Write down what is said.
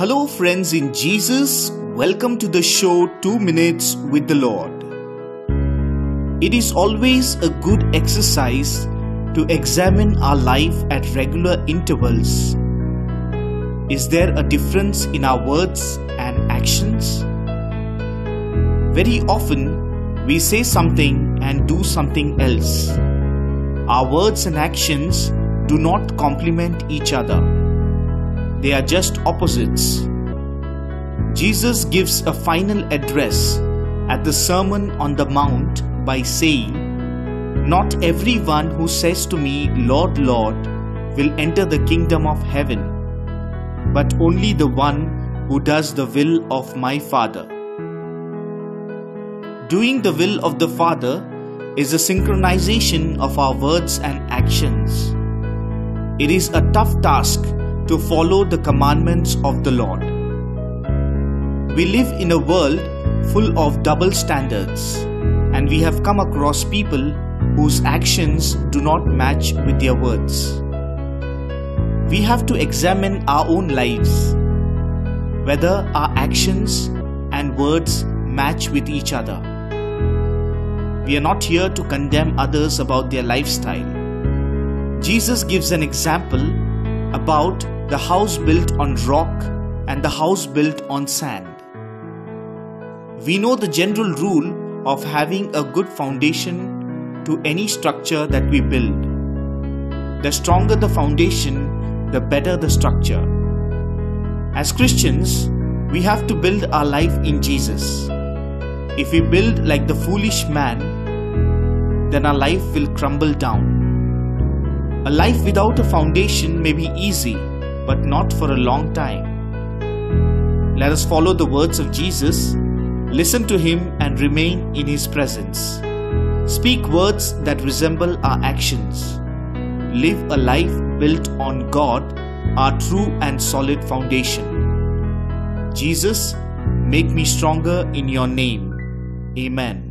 Hello, friends in Jesus. Welcome to the show 2 Minutes with the Lord. It is always a good exercise to examine our life at regular intervals. Is there a difference in our words and actions? Very often, we say something and do something else. Our words and actions do not complement each other, they are just opposites. Jesus gives a final address at the Sermon on the Mount by saying, Not everyone who says to me, Lord, Lord, will enter the kingdom of heaven, but only the one who does the will of my Father. Doing the will of the Father is a synchronization of our words and actions. It is a tough task to follow the commandments of the Lord. We live in a world full of double standards, and we have come across people whose actions do not match with their words. We have to examine our own lives, whether our actions and words match with each other. We are not here to condemn others about their lifestyle. Jesus gives an example about the house built on rock and the house built on sand. We know the general rule of having a good foundation to any structure that we build. The stronger the foundation, the better the structure. As Christians, we have to build our life in Jesus. If we build like the foolish man, then our life will crumble down. A life without a foundation may be easy, but not for a long time. Let us follow the words of Jesus, listen to Him, and remain in His presence. Speak words that resemble our actions. Live a life built on God, our true and solid foundation. Jesus, make me stronger in your name. Amen.